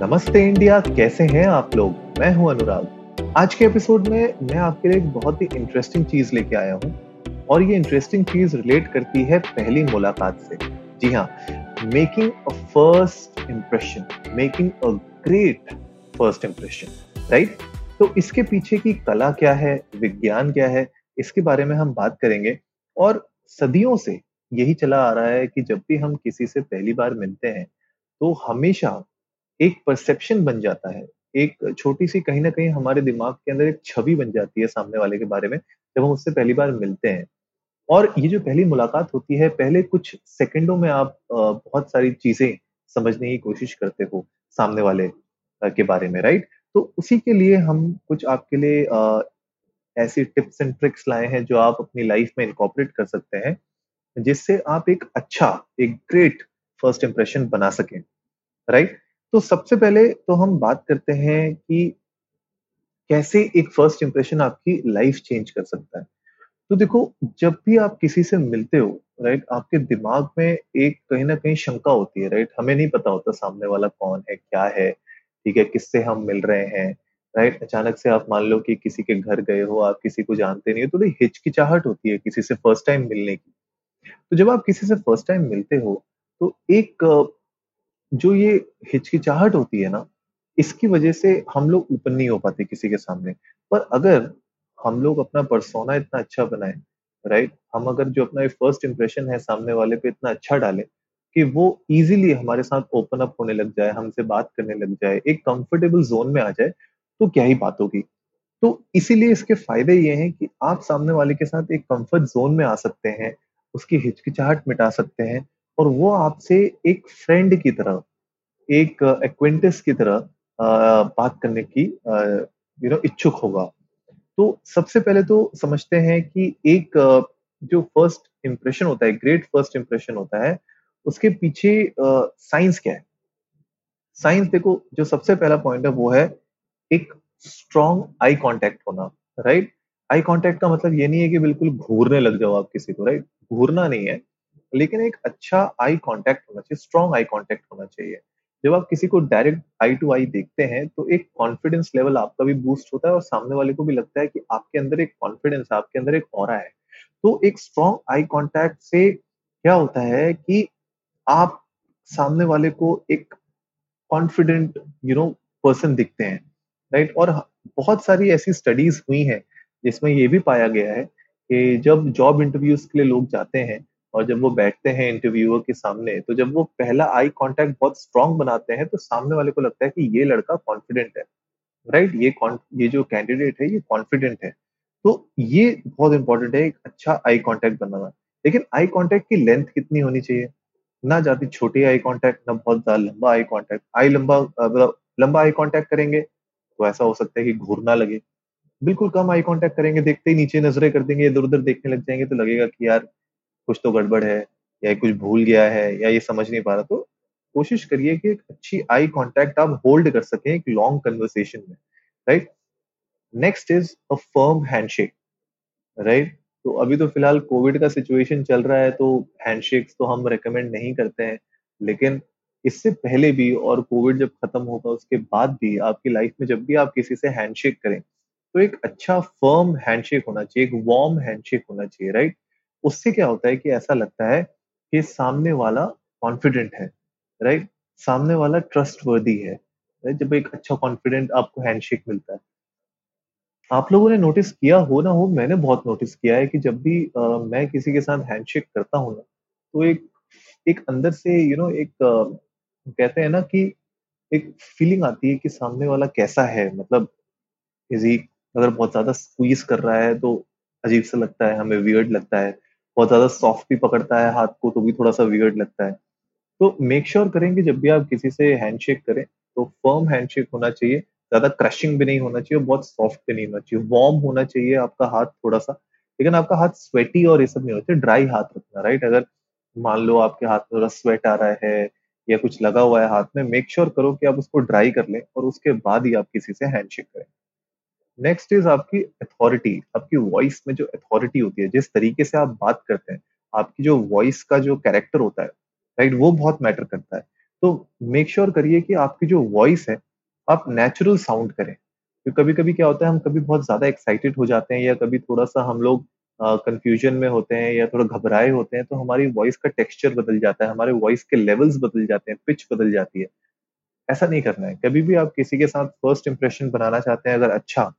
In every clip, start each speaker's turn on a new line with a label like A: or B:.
A: नमस्ते इंडिया, कैसे हैं आप लोग? मैं हूँ अनुराग। आज के एपिसोड में मैं आपके लिए एक बहुत ही इंटरेस्टिंग चीज़ लेके आया हूँ और ये इंटरेस्टिंग चीज़ रिलेट करती है पहली मुलाकात से। जी हाँ making a first impression making a great first impression right तो इसके पीछे की कला क्या है, विज्ञान क्या है, इसके बारे में हम बात करेंगे और सदियों से यही चला आ रहा है कि जब भी हम किसी से पहली बार मिलते हैं तो हमेशा एक परसेप्शन बन जाता है। एक छोटी सी कहीं ना कहीं हमारे दिमाग के अंदर एक छवि बन जाती है सामने वाले के बारे में, जब हम उससे पहली बार मिलते हैं। और ये जो पहली मुलाकात होती है, पहले कुछ सेकंडों में आप बहुत सारी चीज़ें समझने की कोशिश करते हो सामने वाले के बारे में राइट तो उसी के लिए हम कुछ आपके लिए ऐसी टिप्स एंड ट्रिक्स लाए हैं, जो आप अपनी लाइफ में इनकॉपरेट कर सकते हैं, जिससे आप एक अच्छा एक ग्रेट फ़र्स्ट इंप्रेशन बना सकें राइट तो सबसे पहले तो हम बात करते हैं कि कैसे एक फ़र्स्ट इंप्रेशन आपकी लाइफ चेंज कर सकता है। तो देखो, जब भी आप किसी से मिलते हो राइट आपके दिमाग में एक कहीं ना कहीं शंका होती है राइट हमें नहीं पता होता सामने वाला कौन है, क्या है, ठीक है, किससे हम मिल रहे हैं राइट अचानक से आप मान लो कि किसी के घर गए हो, आप किसी को जानते नहीं हो तो हिचकिचाहट होती है किसी से फ़र्स्ट टाइम मिलने की। तो जब आप किसी से फ़र्स्ट टाइम मिलते हो तो एक जो ये हिचकिचाहट होती है ना, इसकी वजह से हम लोग ओपन नहीं हो पाते किसी के सामने। पर अगर हम लोग अपना परसोना इतना अच्छा बनाए राइट? हम अगर जो अपना फ़र्स्ट इंप्रेशन है सामने वाले पे इतना अच्छा डालें, कि वो ईज़िली हमारे साथ ओपन अप होने लग जाए, हमसे बात करने लग जाए, एक कंफर्टेबल ज़ोन में आ जाए, तो क्या ही बात होगी। तो इसीलिए इसके फ़ायदे ये हैं कि आप सामने वाले के साथ एक कंफर्ट ज़ोन में आ सकते हैं, उसकी हिचकिचाहट मिटा सकते हैं और वो आपसे एक फ्रेंड की तरह, एक एक्वेंटिस की तरह बात करने की यू नो इच्छुक होगा। तो सबसे पहले तो समझते हैं कि एक जो फ़र्स्ट इंप्रेशन होता है, ग्रेट फ़र्स्ट इंप्रेशन होता है, उसके पीछे साइंस क्या है? साइंस देखो जो सबसे पहला पॉइंट है वो है एक स्ट्रॉन्ग आई कॉन्टैक्ट होना, राइट? आई कॉन्टैक्ट का मतलब ये नहीं है कि बिल्कुल घूरने लग जाओ आप किसी को, राइट? घूरना नहीं है। लेकिन एक अच्छा आई कांटेक्ट होना चाहिए, स्ट्रॉन्ग आई कांटेक्ट होना चाहिए। जब आप किसी को डायरेक्ट आई टू आई देखते हैं, तो एक कॉन्फिडेंस लेवल आपका भी बूस्ट होता है और सामने वाले को भी लगता है कि आपके अंदर एक कॉन्फिडेंस आपके अंदर एक और है। तो एक स्ट्रॉन्ग आई कांटेक्ट से क्या होता है कि आप सामने वाले को एक कॉन्फिडेंट यू नो पर्सन दिखते हैं, राइट? और बहुत सारी ऐसी स्टडीज़ हुई हैं, जिसमें ये भी पाया गया है कि जब जॉब इंटरव्यूज़ के लिए लोग जाते हैं और जब वो बैठते हैं इंटरव्यूअर के सामने, तो जब वो पहला आई कॉन्टैक्ट बहुत स्ट्रॉन्ग बनाते हैं, तो सामने वाले को लगता है कि ये लड़का कॉन्फिडेंट है, राइट? ये ये जो कैंडिडेट है, ये कॉन्फिडेंट है। तो ये बहुत इंपॉर्टेंट है, एक अच्छा आई कॉन्टैक्ट बनाना। लेकिन आई कॉन्टैक्ट की लेंथ कितनी होनी चाहिए? ना ज़्यादा छोटी आई कॉन्टैक्ट, ना बहुत ज़्यादा लंबा आई कॉन्टैक्ट। आई लंबा मतलब लंबा आई कॉन्टैक्ट करेंगे, तो ऐसा हो सकता है कि घूरना लगे। बिल्कुल कम आई कॉन्टैक्ट करेंगे, देखते ही नीचे नज़रें कर देंगे, इधर-उधर देखने लग जाएँगे तो लगेगा कि यार कुछ तो गड़बड़ है या कुछ भूल गया है या ये समझ नहीं पा रहा। तो कोशिश करिए कि एक अच्छी आई कॉन्टैक्ट आप होल्ड कर सकें एक लॉन्ग कन्वर्सेशन में, right? Next is a firm handshake, right? तो अभी तो फ़िलहाल कोविड का सिचुएशन चल रहा है, तो हैंडशेक्स तो हम रिकमेंड नहीं करते हैं। लेकिन इससे पहले भी और कोविड जब खत्म होगा उसके बाद भी आपकी लाइफ में जब भी आप किसी से हैंडशेक करें, तो एक अच्छा फर्म हैंडशेक होना चाहिए, एक वार्म हैंडशेक होना चाहिए, राइट? उससे क्या होता है कि ऐसा लगता है कि सामने वाला कॉन्फिडेंट है, राइट? सामने वाला ट्रस्टवर्दी है, राइट? जब एक अच्छा कॉन्फिडेंट आपको हैंडशेक मिलता है। आप लोगों ने नोटिस किया हो ना हो, मैंने बहुत नोटिस किया है कि जब भी अ, मैं किसी के साथ हैंडशेक करता हूँ ना, तो एक एक अंदर से यू you नो know, एक कहते हैं ना कि एक फीलिंग आती है कि सामने वाला कैसा है मतलब इज़ अगर बहुत ज़्यादा स्क्वीज़ कर रहा है तो अजीब-सा लगता है, हमें वियर्ड लगता है। बहुत ज़्यादा सॉफ्ट भी पकड़ता है हाथ को तो भी थोड़ा-सा वियर्ड लगता है। तो मेक श्योर sure करें कि जब भी आप किसी से हैंडशेक करें, तो फर्म हैंडशेक होना चाहिए, ज़्यादा क्रशिंग भी नहीं होना चाहिए, बहुत सॉफ्ट भी नहीं होना चाहिए। वार्म होना चाहिए आपका हाथ थोड़ा-सा, लेकिन आपका हाथ स्वेटी और ये सब नहीं चाहिए, ड्राई हाथ रखना, राइट? अगर मान लो आपके हाथ में थोड़ा स्वेट आ रहा है या कुछ लगा हुआ है हाथ में, मेक श्योर sure करो कि आप उसको ड्राई कर लें और उसके बाद ही आप किसी से हैंडशेक करें। नेक्स्ट इज़ आपकी अथॉरिटी, आपकी वॉइस में जो अथॉरिटी होती है, जिस तरीके से आप बात करते हैं, आपकी जो वॉइस का जो कैरेक्टर होता है, राइट? वो बहुत मैटर करता है। तो मेक श्योर करिए कि आपकी जो वॉइस है, आप नेचुरल साउंड करें। तो कभी-कभी क्या होता है हम कभी बहुत ज़्यादा एक्साइटेड हो जाते हैं या कभी थोड़ा-सा हम लोग कन्फ्यूज़न में होते हैं या थोड़ा घबराए होते हैं, तो हमारी वॉइस का टेक्सचर बदल जाता है, हमारे वॉइस के लेवल्स बदल जाते हैं, पिच बदल जाती है। ऐसा नहीं करना है। कभी भी आप किसी के साथ फ़र्स्ट इंप्रेशन बनाना चाहते हैं अगर अच्छा,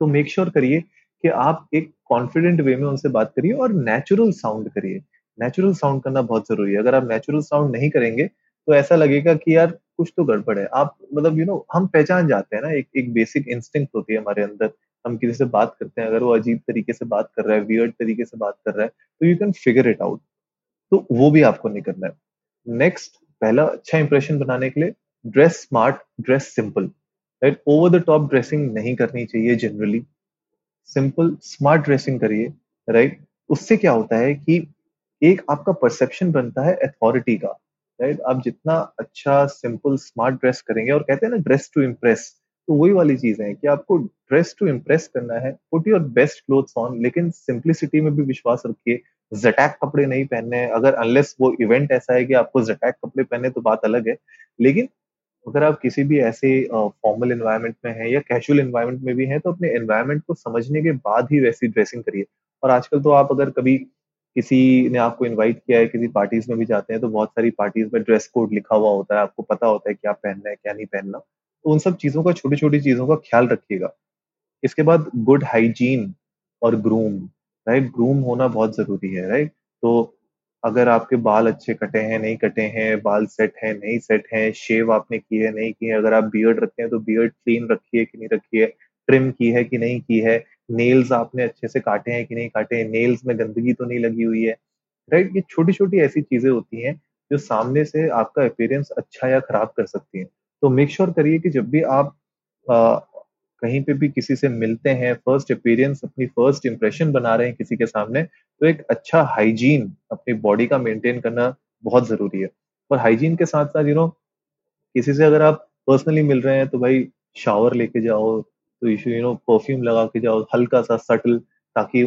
A: तो मेक श्योर करिए कि आप एक कॉन्फिडेंट वे में उनसे बात करिए और नेचुरल साउंड करिए। नेचुरल साउंड करना बहुत ज़रूरी है। अगर आप नेचुरल साउंड नहीं करेंगे, तो ऐसा लगेगा कि यार कुछ तो गड़बड़ है। आप मतलब यू नो हम पहचान जाते हैं ना एक एक बेसिक इंस्टिंक्ट होती है हमारे अंदर। हम किसी से बात करते हैं, अगर वो अजीब तरीके से बात कर रहा है, वियर्ड तरीके से बात कर रहा है, तो you can figure it out. तो वो भी आपको नहीं करना है। नेक्स्ट पहला अच्छा इंप्रेशन बनाने के लिए dress smart, dress simple. Right? Over the top dressing नहीं करनी चाहिए जनरली। सिंपल स्मार्ट ड्रेसिंग करिए, राइट? उससे क्या होता है कि एक आपका परसेप्शन बनता है अथॉरिटी का, राइट? आप जितना अच्छा सिंपल स्मार्ट ड्रेस करेंगे और कहते हैं ना ड्रेस टू इम्प्रेस, तो वही वाली चीज़ है कि आपको ड्रेस टू इम्प्रेस करना है, put your best clothes on लेकिन सिंप्लिसिटी में भी विश्वास रखिए। ज़टैक कपड़े नहीं पहनने अगर अनलेस वो इवेंट ऐसा है कि आपको ज़टैक कपड़े पहने तो बात अलग है। लेकिन अगर आप किसी भी ऐसे फॉर्मल एनवायरनमेंट में हैं या कैजुअल एनवायरनमेंट में भी हैं, तो अपने एनवायरनमेंट को समझने के बाद ही वैसी ड्रेसिंग करिए। और आजकल तो आप अगर कभी किसी ने आपको इनवाइट किया है, किसी पार्टीज़ में भी जाते हैं, तो बहुत सारी पार्टीज़ में ड्रेस कोड लिखा हुआ होता है, आपको पता होता है क्या पहनना है, क्या नहीं पहनना। तो उन सब चीज़ों का छोटी-छोटी चीज़ों का ख्याल रखिएगा। इसके बाद गुड हाइजीन और ग्रूम, राइट? ग्रूम होना बहुत ज़रूरी है, राइट? तो अगर आपके बाल अच्छे कटे हैं, नहीं कटे हैं, बाल सेट हैं, नहीं सेट हैं, शेव आपने की है, नहीं की है, अगर आप बियर्ड रखते हैं तो बियर्ड क्लीन रखी है कि नहीं रखी है, ट्रिम की है कि नहीं की है, नेल्स आपने अच्छे से काटे हैं कि नहीं काटे हैं, नेल्स में गंदगी तो नहीं लगी हुई है, राइट? ये छोटी-छोटी ऐसी चीज़ें होती हैं, जो सामने से आपका अपीयरेंस अच्छा या खराब कर सकती हैं। तो मेक श्योर करिए कि जब भी आप कहीं पे भी किसी से मिलते हैं, फ़र्स्ट अपीयरेंस अपनी फ़र्स्ट इंप्रेशन बना रहे हैं किसी के सामने, तो एक अच्छा हाइजीन अपनी बॉडी का मेंटेन करना बहुत ज़रूरी है। और हाइजीन के साथ-साथ यू नो किसी से अगर आप पर्सनली मिल रहे हैं तो भाई शावर लेके जाओ, तो यू नो परफ्यूम लगा के जाओ, हल्का-सा सटल ताकि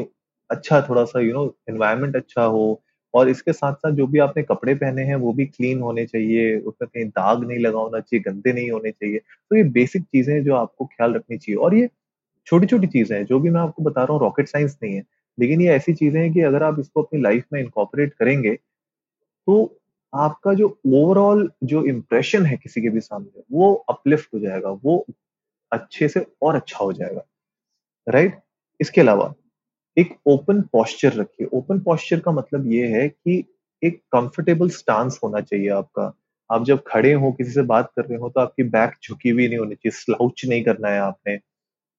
A: अच्छा थोड़ा-सा यू नो एनवायरनमेंट अच्छा हो और इसके साथ-साथ जो भी आपने कपड़े पहने हैं वो भी क्लीन होने चाहिए, उसमें कहीं दाग नहीं लगा होना चाहिए, गंदे नहीं होने चाहिए। तो ये बेसिक चीज़ें हैं जो आपको ख्याल रखनी चाहिए और ये छोटी-छोटी चीज़ें हैं, जो भी मैं आपको बता रहा हूँ रॉकेट साइंस नहीं है। लेकिन ये ऐसी चीज़ें हैं कि अगर आप इसको अपनी लाइफ में इनकॉर्पोरेट करेंगे, तो आपका जो ओवरऑल जो इम्प्रेशन है किसी के भी सामने, वो अपलिफ्ट हो जाएगा, वो अच्छे से और अच्छा हो जाएगा, राइट? इसके अलावा एक ओपन पॉस्चर रखिए। ओपन पॉस्चर का मतलब ये है कि एक कंफर्टेबल स्टांस होना चाहिए आपका। आप जब खड़े हो, किसी से बात कर रहे हो, तो आपकी बैक झुकी हुई नहीं होनी चाहिए, स्लाउच नहीं करना है आपने,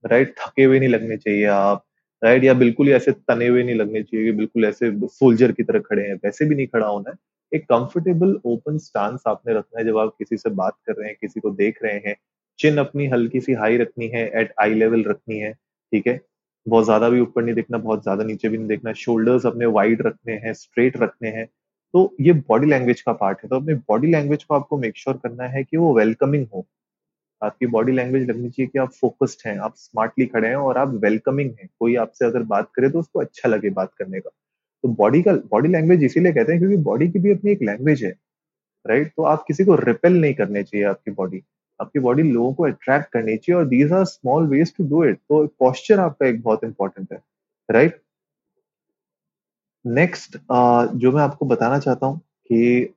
A: राइट? थके हुए नहीं लगने चाहिए आप, राइट? या बिल्कुल ही ऐसे तने हुए नहीं लगने चाहिए बिल्कुल ऐसे सोल्जर की तरह खड़े हैं, वैसे भी नहीं खड़ा होना है। एक कंफर्टेबल ओपन स्टांस आपने रखना है जब आप किसी से बात कर रहे हैं, किसी को देख रहे हैं। चिन अपनी हल्की-सी हाई रखनी है, एट आई लेवल रखनी है, ठीक है? बहुत ज़्यादा भी ऊपर नहीं देखना, बहुत ज़्यादा नीचे भी नहीं देखना। शोल्डर्स अपने वाइड रखने हैं, स्ट्रेट रखने हैं। तो ये बॉडी लैंग्वेज का पार्ट है। तो अपने बॉडी लैंग्वेज को आपको मेक श्योर sure करना है कि वो वेलकमिंग हो। आपकी बॉडी लैंग्वेज लगनी चाहिए कि आप फ़ोकस्ड हैं, आप स्मार्टली खड़े हैं और आप वेलकमिंग हैं। कोई आपसे अगर बात करे तो उसको अच्छा लगे बात करने का। तो बॉडी का बॉडी लैंग्वेज इसीलिए कहते हैं क्योंकि बॉडी की भी अपनी एक लैंग्वेज है, राइट? तो आप किसी को रिपेल नहीं करने चाहिए आपकी बॉडी। आपकी बॉडी लोगों को अट्रैक्ट करनी चाहिए और these are small ways to do it. तो पोस्चर आपका एक बहुत इम्पोर्टेंट है, राइट? नेक्स्ट अ, जो मैं आपको बताना चाहता हूँ कि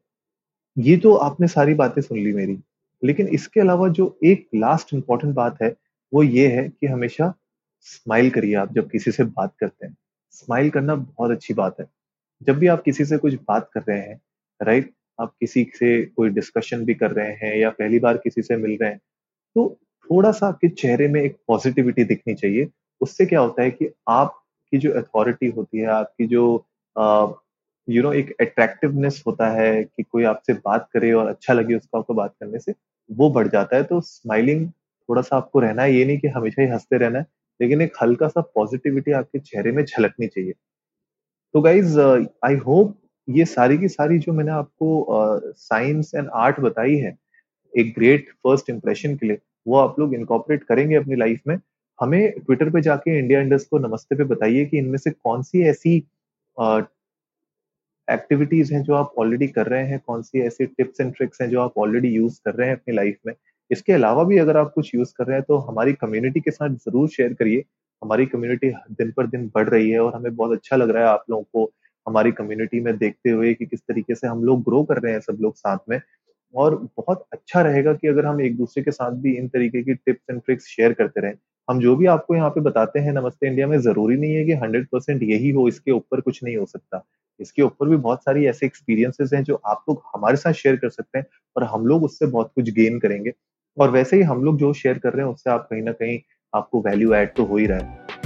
A: ये तो आपने सारी बातें सुन ली मेरी, लेकिन इसके अलावा जो एक लास्ट इम्पोर्टेंट बात है, वो ये है कि हमेशा स्माइल करिए आप जब किसी से बात करते हैं। स्माइल करना बहुत अच्छी बात है। जब भी आप किसी से कुछ बात कर रहे हैं, राइट? आप किसी से कोई डिस्कशन भी कर रहे हैं या पहली बार किसी से मिल रहे हैं, तो थोड़ा-सा आपके चेहरे में एक पॉज़िटिविटी दिखनी चाहिए। उससे क्या होता है कि आपकी जो अथॉरिटी होती है, आपकी जो यू नो एक अट्रैक्टिवनेस होता है कि कोई आपसे बात करे और अच्छा लगे उसको आपको बात करने से, वो बढ़ जाता है। तो स्माइलिंग थोड़ा-सा आपको रहना है, ये नहीं कि हमेशा ही हँसते रहना है, लेकिन एक हल्का-सा पॉज़िटिविटी आपके चेहरे में झलकनी चाहिए। तो गाइज़ आई होप ये सारी की सारी जो मैंने आपको साइंस एंड आर्ट बताई है, एक ग्रेट फ़र्स्ट इंप्रेशन के लिए, वो आप लोग इनकॉपरेट करेंगे अपनी लाइफ में। हमें ट्विटर पे जाके इंडिया इंडस्ट को नमस्ते पे बताइए कि इनमें से कौन-सी ऐसी एक्टिविटीज़ हैं जो आप ऑलरेडी कर रहे हैं कौन सी ऐसी टिप्स एंड ट्रिक्स हैं जो आप ऑलरेडी यूज़ कर रहे हैं अपनी लाइफ में। इसके अलावा भी अगर आप कुछ यूज़ कर रहे हैं तो हमारी कम्युनिटी के साथ ज़रूर शेयर करिए। हमारी कम्युनिटी दिन पर दिन बढ़ रही है और हमें बहुत अच्छा लग रहा है आप लोगों को। हमारी कम्युनिटी में देखते हुए कि किस तरीके से हम लोग ग्रो कर रहे हैं सब लोग साथ में। और बहुत अच्छा रहेगा कि अगर हम एक दूसरे के साथ भी इन तरीके की टिप्स एंड ट्रिक्स शेयर करते रहें। हम जो भी आपको यहाँ पे बताते हैं, नमस्ते इंडिया में ज़रूरी नहीं है कि हंड्रेड परसेंट यही हो, इसके ऊपर कुछ नहीं हो सकता। इसके ऊपर भी बहुत सारी ऐसे एक्सपीरियंसेस हैं जो आप लोग हमारे साथ शेयर कर सकते हैं और हम लोग उससे बहुत कुछ गेन करेंगे। और वैसे ही हम लोग जो शेयर कर रहे हैं, उससे आप कहीं ना कहीं आपको वैल्यू ऐड तो हो ही रहा है।